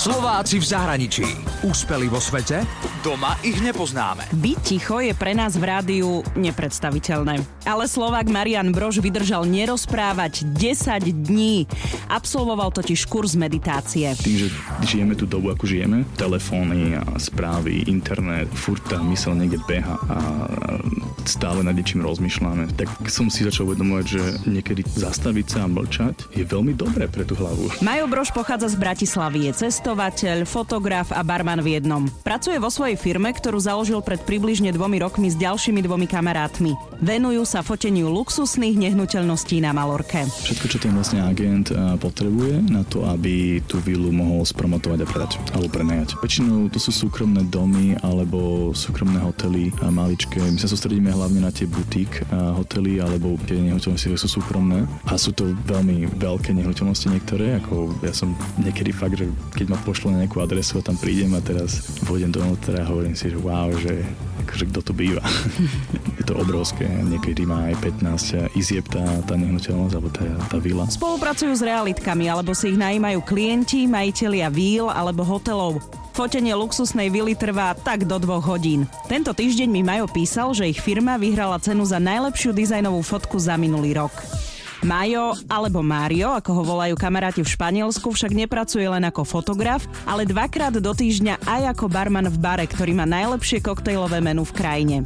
Slováci v zahraničí. Úspeli vo svete? Doma ich nepoznáme. Byť ticho je pre nás v rádiu nepredstaviteľné. Ale Slovák Marian Brož vydržal nerozprávať 10 dní. Absolvoval totiž kurz meditácie. Tým, že žijeme tú dobu, ako žijeme, telefóny a správy, internet, furt tá mysel niekde beha a stále nad niečím rozmýšľame, tak som si začal uvedomovať, že niekedy zastaviť sa a mlčať je veľmi dobré pre tú hlavu. Majo Brož pochádza z Bratislavy, je cestovateľ, fotograf a barman v jednom. Pracuje vo svojej firme, ktorú založil pred približne dvomi rokmi s ďalšími dvomi kamarátmi. Venujú sa foteniu luxusných nehnuteľností na Malorke. Všetko, čo ten vlastne agent potrebuje na to, aby tú vilu mohol spromotovať a predať alebo prenajať. Väčšinou to sú súkromné domy alebo súkromné hotely a maličké. My sa sústredíme hlavne na tie butík hotely alebo tie nehnuteľnosti, ktoré sú súkromné a sú to veľmi veľké nehnuteľnosti niektoré, ako ja som niekedy fakt, že keď ma pošlo na nejakú adresu a tam prídem a teraz vôjdem do a hovorím si, že wow, že akože kto to býva. je to obrovské, niekedy má aj 15 izieb tá, tá nehnuteľnosť alebo tá, tá vila. Spolupracujú s realitkami alebo si ich najímajú klienti, majiteľia víl alebo hotelov. Fotenie luxusnej vily trvá tak do dvoch hodín. Tento týždeň mi Majo písal, že ich firma vyhrala cenu za najlepšiu dizajnovú fotku za minulý rok. Majo alebo Mário, ako ho volajú kamaráti v Španielsku, však nepracuje len ako fotograf, ale dvakrát do týždňa aj ako barman v bare, ktorý má najlepšie koktejlové menu v krajine.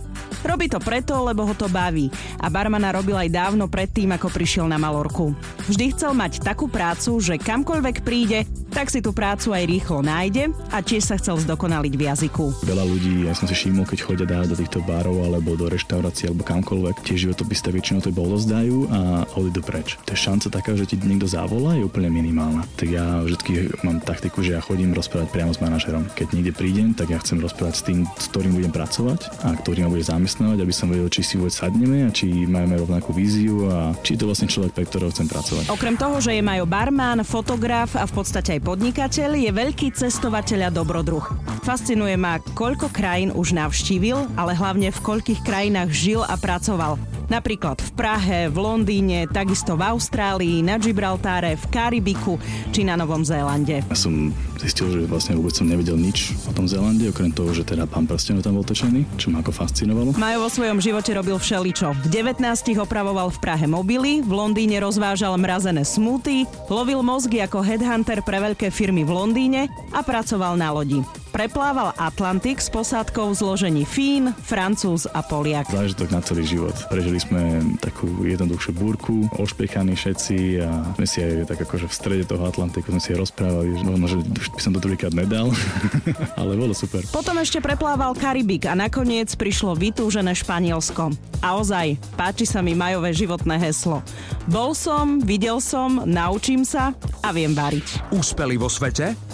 Robí to preto, lebo ho to baví a barmana robil aj dávno predtým, ako prišiel na Malorku. Vždy chcel mať takú prácu, že kamkoľvek príde, tak si tú prácu aj rýchlo nájde a tiež sa chcel zdokonaliť v jazyku. Veľa ľudí, ja som si všimol, keď chodia dávať do týchto barov alebo do reštaurácií alebo kamkoľvek, tie životopisy väčšinou to bolo zdajú a odídu preč. To je šanca taká, že ti niekto zavolá, je úplne minimálna. Tak ja vždy mám taktiku, že ja chodím rozprávať priamo s manažerom. Keď niekde prídem, tak ja chcem rozprávať s tým, s ktorým budem pracovať a ktorý ma bude zamestnávať, aby som vedel, či si vôbec sadneme a či máme rovnakú víziu a či to vlastne človek, pre ktorého chcem pracovať. Okrem toho, že je Majo barman, fotograf a v podstate aj podnikateľ, je veľký cestovateľ a dobrodruh. Fascinuje ma, koľko krajín už navštívil, ale hlavne v koľkých krajinách žil a pracoval. Napríklad v Prahe, v Londýne, takisto v Austrálii, na Gibraltáre, v Karibiku či na Novom Zélande. Ja som zistil, že vlastne vôbec som nevedel nič o tom Zélande, okrem toho, že teda pán prstenov tam bol točený, čo ma ako fascinovalo. Majo vo svojom živote robil všeličo. V 19 opravoval v Prahe mobily, v Londýne rozvážal mrazené smuty, lovil mozgy ako headhunter pre veľké firmy v Londýne a pracoval na lodi preplával Atlantik s posádkou v zložení Fín, Francúz a Poliak. Zážitok na celý život. Prežili sme takú jednoduchšiu búrku, ošpechaní všetci a sme si aj tak akože v strede toho Atlantiku sme si aj rozprávali, že možno, že už by som to druhýkrát nedal, ale bolo super. Potom ešte preplával Karibik a nakoniec prišlo vytúžené Španielsko. A ozaj, páči sa mi majové životné heslo. Bol som, videl som, naučím sa a viem variť. Úspeli vo svete?